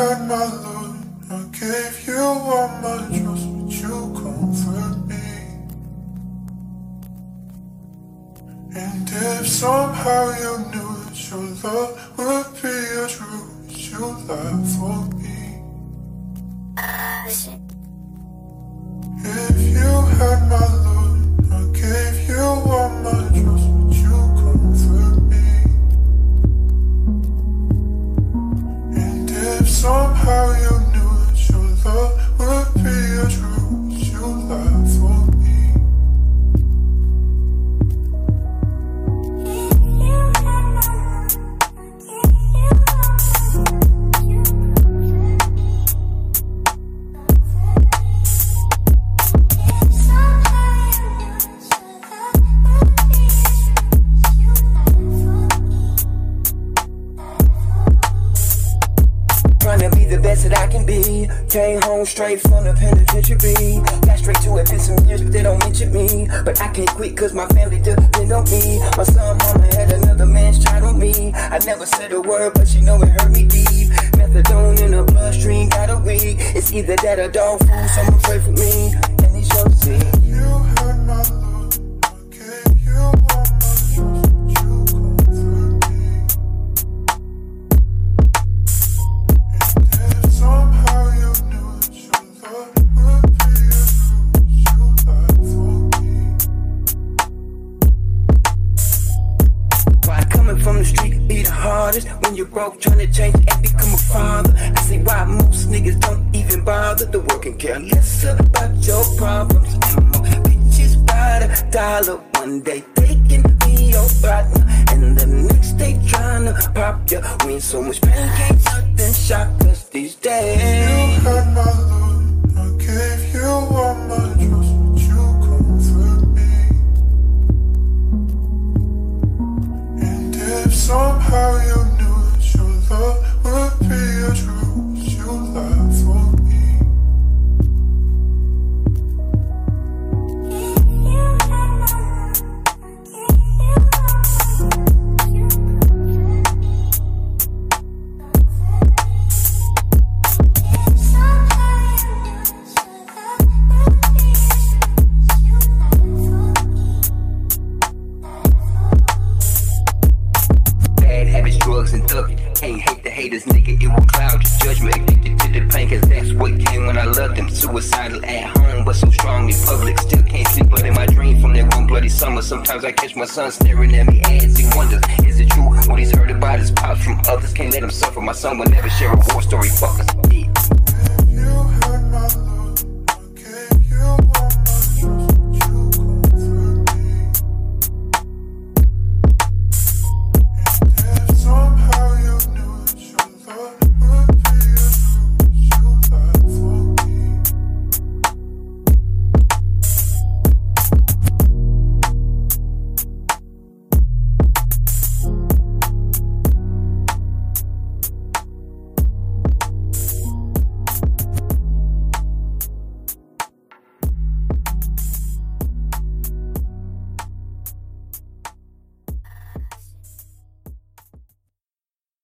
had my love, I gave you all my trust, but you comfort me. And if somehow you knew that your love would be as true as you lie for me. Ah, if Came home straight from the penitentiary. Got straight to it, been some years, but they don't mention me. But I can't quit cause my family depend on me. My son, mama had another man's child on me. I never said a word, but she know it hurt me deep. Methadone in the bloodstream, got a week. It's either that or dog food, someone pray for me. And they shall see. From the street be the hardest? When you're broke, trying to change and become a father. I see why most niggas don't even bother to work and care less about your problems. And more bitches by the dollar. One day they can be your partner, and the next day trying to pop you. We in so much pain, can't nothing shock us these days. You had my love, I gave you all drugs, and. Can't hate the haters, nigga, it will cloud your judgment. Addicted to the pain, cause that's what came when I loved them. Suicidal at home, but so strong in public. Still can't sleep, but in my dream from that one bloody summer. Sometimes I catch my son staring at me as he wonders, is it true what he's heard about his pops from others? Can't let him suffer. My son will never share a war story, fuckers.